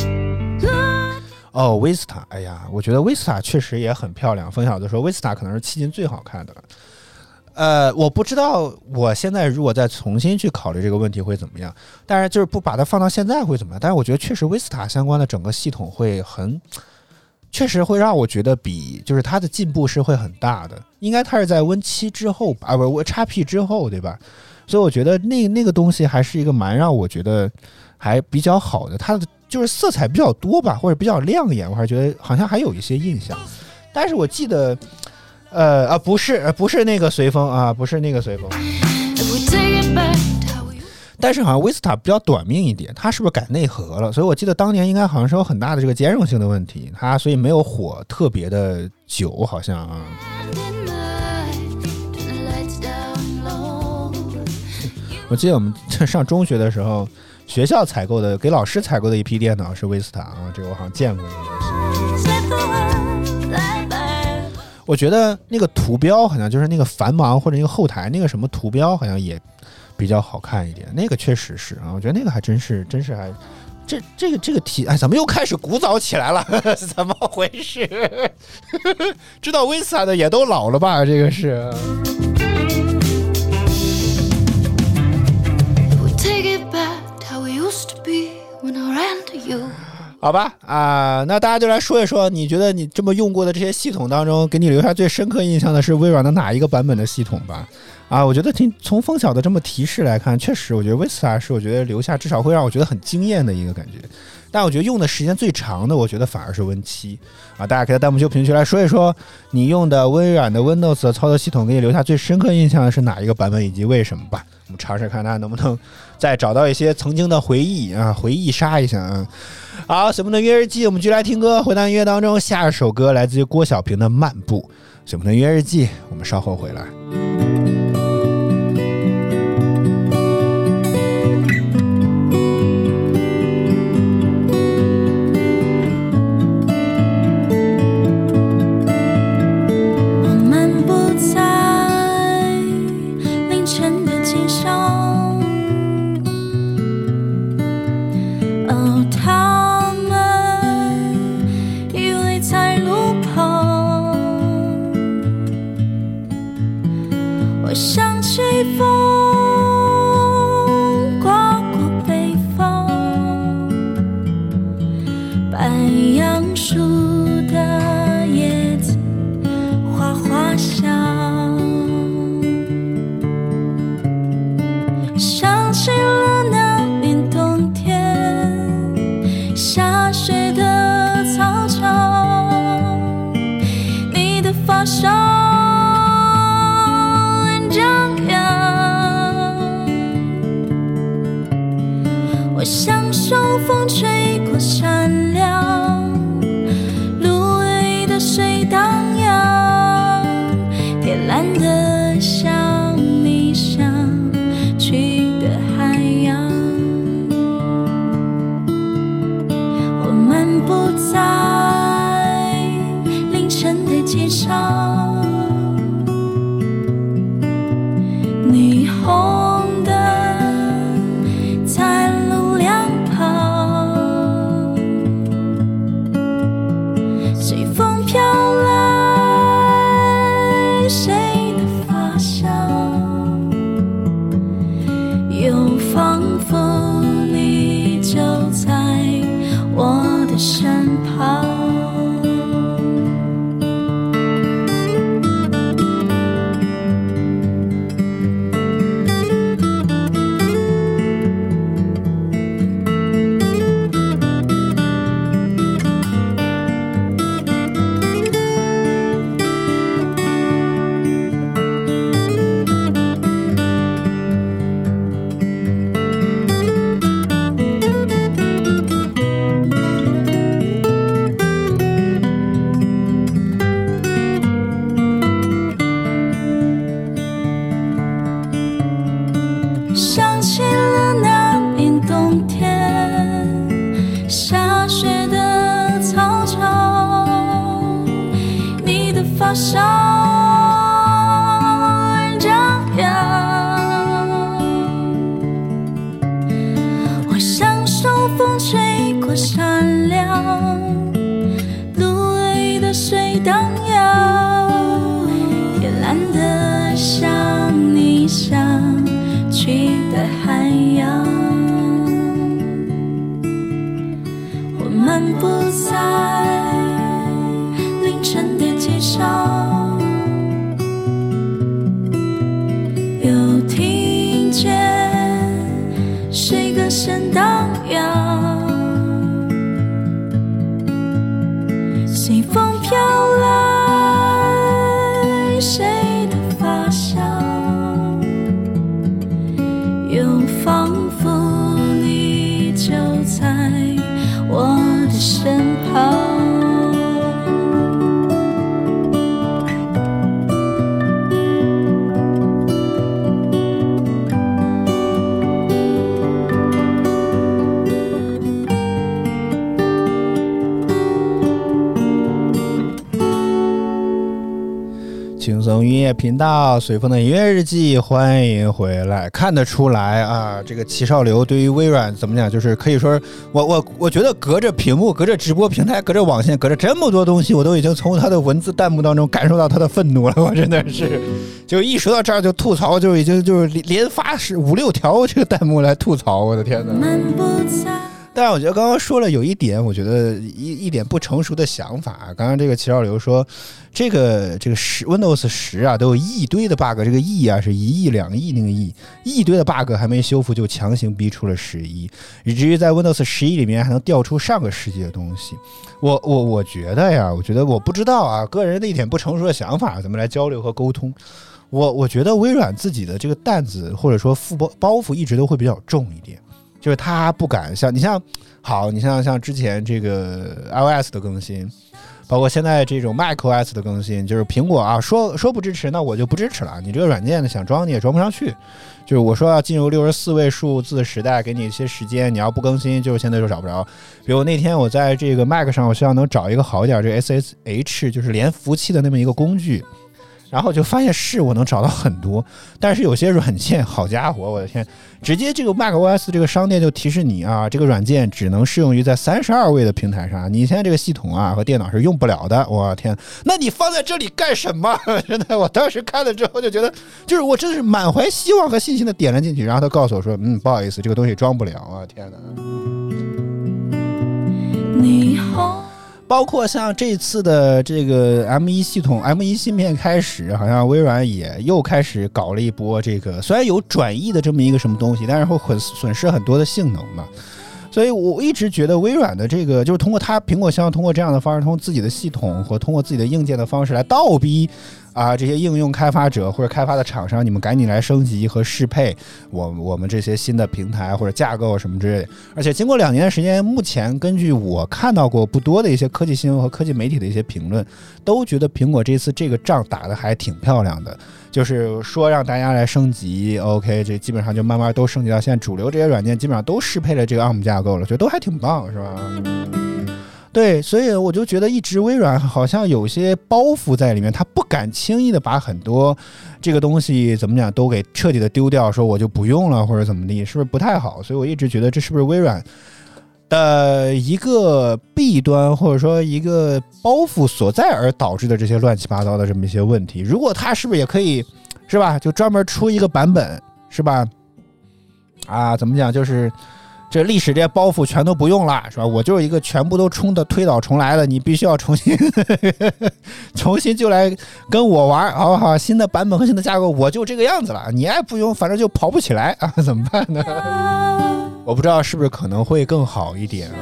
哦，Vista，哎呀，我觉得 Vista 确实也很漂亮。冯小子说 Vista 可能是迄今最好看的了。呃，我不知道我现在如果再重新去考虑这个问题会怎么样，但是就是不把它放到现在会怎么样？但是我觉得确实 Vista 相关的整个系统会很，确实会让我觉得比就是它的进步是会很大的。应该它是在 Win 七之后，啊不，Win 叉 P 之后对吧？所以我觉得那那个东西还是一个蛮让我觉得还比较好的，它的就是色彩比较多吧，或者比较亮眼，我还觉得好像还有一些印象。但是我记得，呃啊不是呃不是那个随风啊，不是那个随风但是好像威斯塔比较短命一点，它是不是改内核了？所以我记得当年应该好像是有很大的这个兼容性的问题，它所以没有火特别的久，好像啊。我记得我们上中学的时候，学校采购的给老师采购的一批电脑是威斯塔啊，这个我好像见过。我觉得那个图标好像就是那个繁忙或者那个后台那个什么图标好像也比较好看一点，那个确实是啊，我觉得那个还真是真是还。这这个这个题，哎，怎么又开始古早起来了？怎么回事？知道威斯塔的也都老了吧？这个是。好吧，啊、那大家就来说一说，你觉得你这么用过的这些系统当中，给你留下最深刻印象的是微软的哪一个版本的系统吧？啊，我觉得听从风小的这么提示来看，确实，我觉得 Vista 是我觉得留下至少会让我觉得很惊艳的一个感觉。但我觉得用的时间最长的，我觉得反而是 Win 七啊！大家可以在弹幕区、评论区来说一说，你用的微软的 Windows 的操作系统给你留下最深刻印象的是哪一个版本，以及为什么吧？我们尝试看大家能不能再找到一些曾经的回忆啊，回忆杀一下啊！好，水木的约日记，我们继续来听歌。回到音乐当中，下一首歌来自于郭小平的《漫步》。水木的约日记，我们稍后回来。松音乐频道，随风的音乐日记，欢迎回来。看得出来啊，这个齐少流对于微软怎么讲，就是可以说，我我我觉得隔着屏幕、隔着直播平台、隔着网线、隔着这么多东西，我都已经从他的文字弹幕当中感受到他的愤怒了。我真的是，就一说到这儿就吐槽，就已经就是连连发是五六条这个弹幕来吐槽，我的天哪！但是我觉得刚刚说了有一点，我觉得一一点不成熟的想法。刚刚这个齐少流说，这个这个十 Windows 十啊，都有一堆的 bug，这个亿啊是一亿两亿那个亿，一堆的 bug 还没修复就强行逼出了十一，以至于在 Windows 十一里面还能调出上个世纪的东西。我我我觉得呀，我觉得我不知道啊，个人的一点不成熟的想法，咱们来交流和沟通。我我觉得微软自己的这个担子或者说负包包袱一直都会比较重一点。就是他不敢像你像好，你像像之前这个 iOS 的更新，包括现在这种 macOS 的更新，就是苹果啊说说不支持，那我就不支持了。你这个软件呢，想装你也装不上去。就是我说要进入六十四位数字时代，给你一些时间，你要不更新，就是现在就找不着。比如那天我在这个 Mac 上，我希望能找一个好一点这个 SSH，就是连服务器的那么一个工具。然后就发现是我能找到很多，但是有些软件，好家伙，我的天，直接这个 macOS 这个商店就提示你啊，这个软件只能适用于在三十二位的平台上，你现在这个系统啊和电脑是用不了的。我天，那你放在这里干什么？真的，我当时看了之后就觉得，就是我真的是满怀希望和信心的点了进去，然后他告诉我说，嗯，不好意思，这个东西装不了啊，天哪！包括像这次的这个 M 1系统 M 1芯片开始，好像微软也又开始搞了一波这个，虽然有转移的这么一个什么东西，但是会损损失很多的性能嘛。所以我一直觉得微软的这个就是通过它苹果希望通过这样的方式，通过自己的系统和通过自己的硬件的方式来倒逼啊这些应用开发者或者开发的厂商，你们赶紧来升级和适配我我们这些新的平台或者架构什么之类的。而且经过两年的时间，目前根据我看到过不多的一些科技新闻和科技媒体的一些评论，都觉得苹果这次这个仗打得还挺漂亮的。就是说让大家来升级，OK，这基本上就慢慢都升级到现在主流这些软件基本上都适配了这个 ARM 架构了，觉得都还挺棒，是吧？对，所以我就觉得一直微软好像有些包袱在里面，他不敢轻易的把很多这个东西怎么讲都给彻底的丢掉，说我就不用了或者怎么地，是不是不太好？所以我一直觉得这是不是微软的一个弊端，或者说一个包袱所在而导致的这些乱七八糟的这么一些问题。如果他是不是也可以，是吧？就专门出一个版本，是吧？啊，怎么讲？就是这历史这些包袱全都不用了，是吧？我就是一个全部都冲的推倒重来的，你必须要重新 重新就来跟我玩，好不好？新的版本和新的架构，我就这个样子了，你爱不用，反正就跑不起来啊，怎么办呢？我不知道是不是可能会更好一点啊。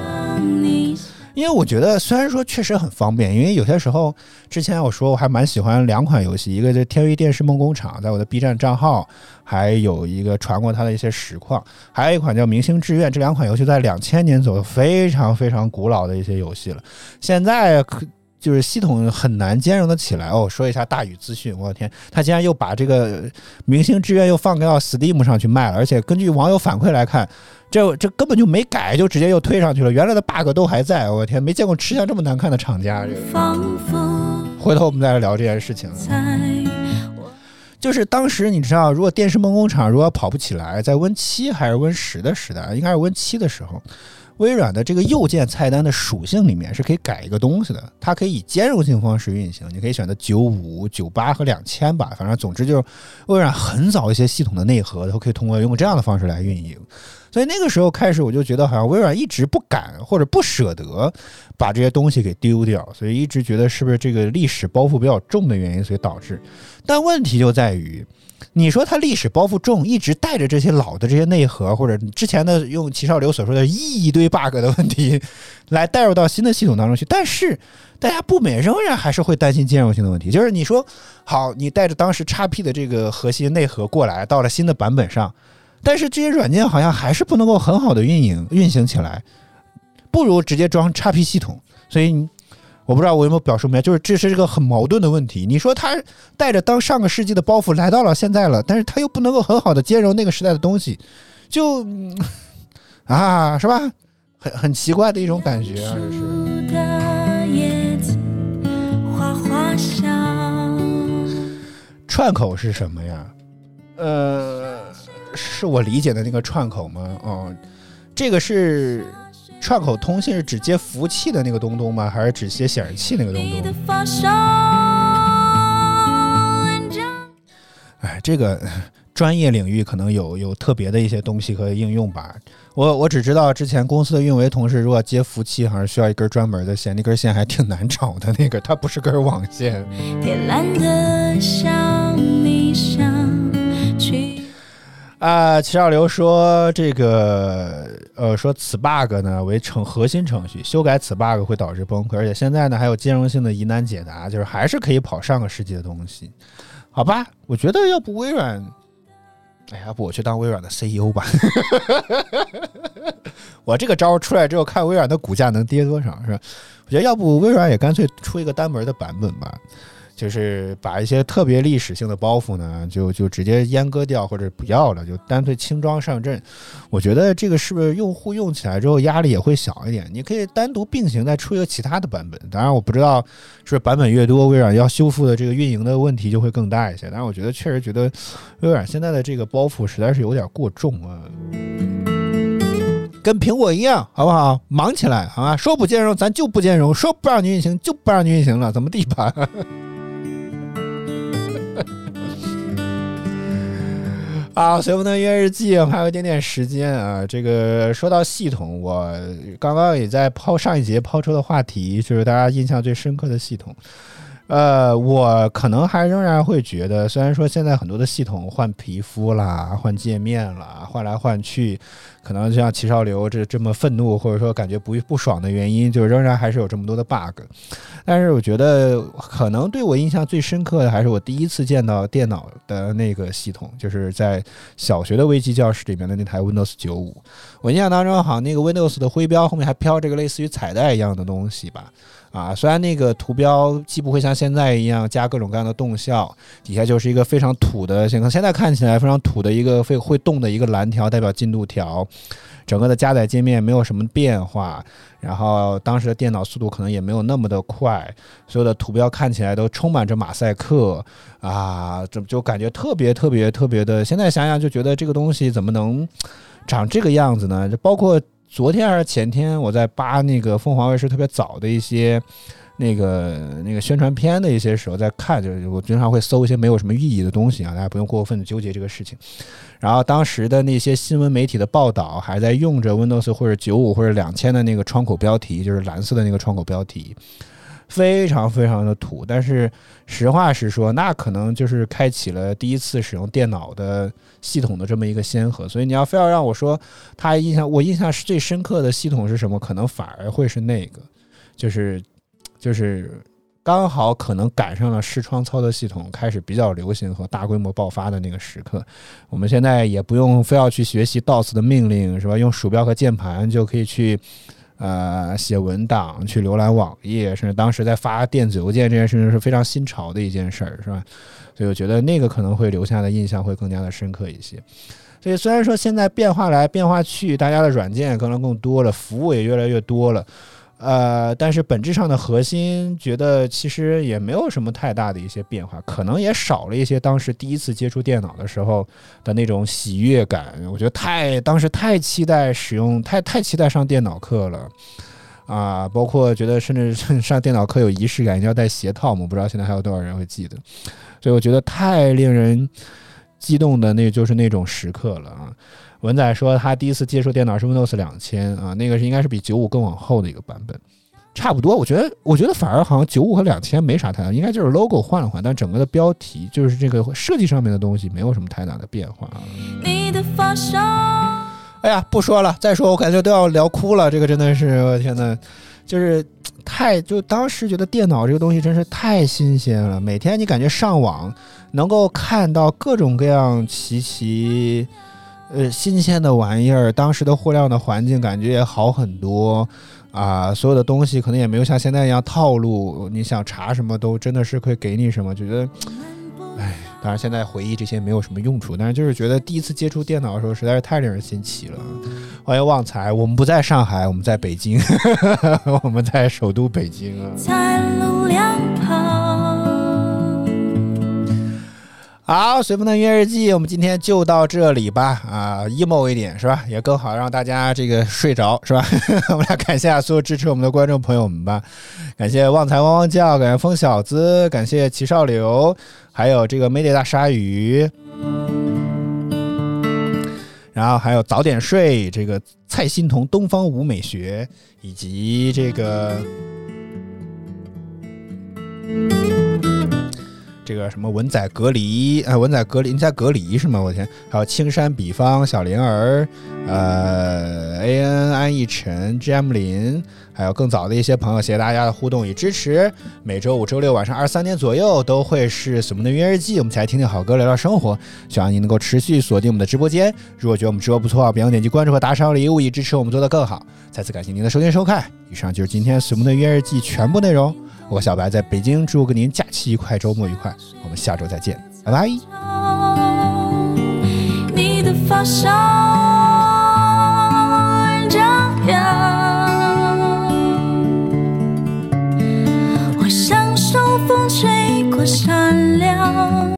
因为我觉得虽然说确实很方便，因为有些时候之前我说我还蛮喜欢两款游戏，一个是《天域电视梦工厂》，在我的 B 站账号还有一个传过它的一些实况，还有一款叫《明星志愿》，这两款游戏在两千年左右非常非常古老的一些游戏了，现在可。就是系统很难兼容的起来哦。说一下大宇资讯，我的天，他竟然又把这个《明星志愿》又放到 Steam 上去卖了，而且根据网友反馈来看，这这根本就没改，就直接又推上去了，原来的 bug 都还在。我的天，没见过吃相这么难看的厂家。这个回头我们再来聊这件事情。就是当时你知道，如果电视梦工厂如果跑不起来，在 Win 七还是 Win 十的时代，应该是 Win 七的时候，微软的这个右键菜单的属性里面是可以改一个东西的，它可以以兼容性方式运行，你可以选择九五、九八和两千吧，反正总之就是微软很早一些系统的内核都可以通过用这样的方式来运营。所以那个时候开始，我就觉得好像微软一直不敢或者不舍得把这些东西给丢掉，所以一直觉得是不是这个历史包袱比较重的原因，所以导致。但问题就在于，你说它历史包袱重，一直带着这些老的这些内核，或者之前的用齐少刘所说的一堆 bug 的问题，来带入到新的系统当中去，但是大家不免仍然还是会担心兼容性的问题。就是你说好，你带着当时 XP 的这个核心内核过来，到了新的版本上，但是这些软件好像还是不能够很好的运营运行起来，不如直接装 XP 系统。所以我不知道我有没有表述明白，就是这是一个很矛盾的问题。你说他带着当上个世纪的包袱来到了现在了，但是他又不能够很好的兼容那个时代的东西，就嗯 啊，是吧？很很奇怪的一种感觉啊，串口是什么呀？呃，是我理解的那个串口吗？哦，这个是串口通信是只接服务器的那个东东吗？还是只接显示器那个东东？哎，这个专业领域可能有有特别的一些东西和应用吧。我我只知道之前公司的运维同事如果接服务器，好像需要一根专门的线，那根线还挺难找的。那个它不是根网线。天蓝的像你想。啊，齐少流说这个呃，说此 bug 呢为程核心程序，修改此 bug 会导致崩溃，而且现在呢还有兼容性的疑难解答，就是还是可以跑上个世纪的东西，好吧？我觉得要不微软，哎，要不我去当微软的 CEO 吧。我这个招出来之后，看微软的股价能跌多少，是吧？我觉得要不微软也干脆出一个单门的版本吧。就是把一些特别历史性的包袱呢，就就直接阉割掉或者不要了，就干脆轻装上阵。我觉得这个是不是用户用起来之后压力也会小一点？你可以单独并行再出一个其他的版本。当然，我不知道是不是版本越多，微软要修复的这个运营的问题就会更大一些。但是我觉得确实觉得微软现在的这个包袱实在是有点过重啊。跟苹果一样，好不好？忙起来，好吧？说不兼容，咱就不兼容；说不让你运行，就不让你运行了，怎么地吧？啊，随风的音乐日记，我们还有一点点时间啊。这个说到系统，我刚刚也在抛上一节抛出的话题，就是大家印象最深刻的系统。呃，我可能还仍然会觉得，虽然说现在很多的系统换皮肤啦、换界面啦、换来换去，可能就像齐少流这这么愤怒或者说感觉不不爽的原因，就仍然还是有这么多的 bug。但是我觉得，可能对我印象最深刻的还是我第一次见到电脑的那个系统，就是在小学的微机教室里面的那台 Windows 九五。我印象当中，好像那个 Windows 的徽标后面还飘这个类似于彩带一样的东西吧。啊，虽然那个图标既不会像现在一样加各种各样的动效，底下就是一个非常土的，像现在看起来非常土的一个会会动的一个蓝条，代表进度条。整个的加载界面没有什么变化，然后当时的电脑速度可能也没有那么的快，所有的图标看起来都充满着马赛克啊，怎么就感觉特别特别特别的？现在想想就觉得这个东西怎么能长这个样子呢？就包括。昨天还是前天，我在扒那个凤凰卫视特别早的一些那个那个宣传片的一些时候，在看，就是我经常会搜一些没有什么意义的东西啊，大家不用过分的纠结这个事情。然后当时的那些新闻媒体的报道，还在用着 Windows 或者九五或者两千的那个窗口标题，就是蓝色的那个窗口标题。非常非常的土，但是实话实说，那可能就是开启了第一次使用电脑的系统的这么一个先河。所以你要非要让我说，他印象我印象是最深刻的系统是什么，可能反而会是那个，就是就是刚好可能赶上了视窗操作系统开始比较流行和大规模爆发的那个时刻。我们现在也不用非要去学习 DOS 的命令，是吧？用鼠标和键盘就可以去。呃，写文档、去浏览网页，甚至当时在发电子邮件这件事情是非常新潮的一件事儿，是吧？所以我觉得那个可能会留下的印象会更加的深刻一些。所以虽然说现在变化来变化去，大家的软件可能更多了，服务也越来越多了。呃，但是本质上的核心，觉得其实也没有什么太大的一些变化，可能也少了一些当时第一次接触电脑的时候的那种喜悦感。我觉得太当时太期待使用，太太期待上电脑课了啊！包括觉得甚至上电脑课有仪式感，一定要带鞋套嘛，不知道现在还有多少人会记得。所以我觉得太令人激动的，那就是那种时刻了啊！文仔说他第一次接触电脑是 Windows 两千啊，那个是应该是比九五更往后的一个版本，差不多。我觉得我觉得反而好像九五和两千没啥太大，应该就是 logo 换了换，但整个的标题就是这个设计上面的东西没有什么太大的变化啊。你的发梢，哎呀，不说了，再说我感觉都要聊哭了。这个真的是我天呐，就是太就当时觉得电脑这个东西真是太新鲜了，每天你感觉上网能够看到各种各样奇奇。呃，新鲜的玩意儿，当时的互联网的环境感觉也好很多啊，所有的东西可能也没有像现在一样套路，你想查什么都真的是会给你什么，觉得，哎，当然现在回忆这些没有什么用处，但是就是觉得第一次接触电脑的时候实在是太令人新奇了。欢迎旺财，我们不在上海，我们在北京，我们在首都北京啊。在路两旁。好，随风的音乐日记，我们今天就到这里吧。啊，emo 一点是吧？也更好让大家这个睡着是吧？我们来感谢所有支持我们的观众朋友们吧。感谢旺财汪汪叫，感谢风小子，感谢齐少流，还有这个 Mayday 大鲨鱼，然后还有早点睡，这个蔡欣彤东方舞美学，以及这个。这个什么文仔隔离，呃，文仔隔离，你在隔离是吗？我天，还有青山比方、小灵儿，呃，A N 安逸晨、J M 林，还有更早的一些朋友，谢谢大家的互动与支持。每周五、周六晚上二十三点左右都会是什么的音乐日记，我们一起来听听好歌，聊聊生活。希望您能够持续锁定我们的直播间。如果觉得我们直播不错，别忘点击关注和打赏礼物，以支持我们做得更好。再次感谢您的收听收看，以上就是今天什么的音乐日记全部内容。我小白在北京，祝您假期愉快，周末愉快。我们下周再见，拜拜。你的发梢，我像风吹过山。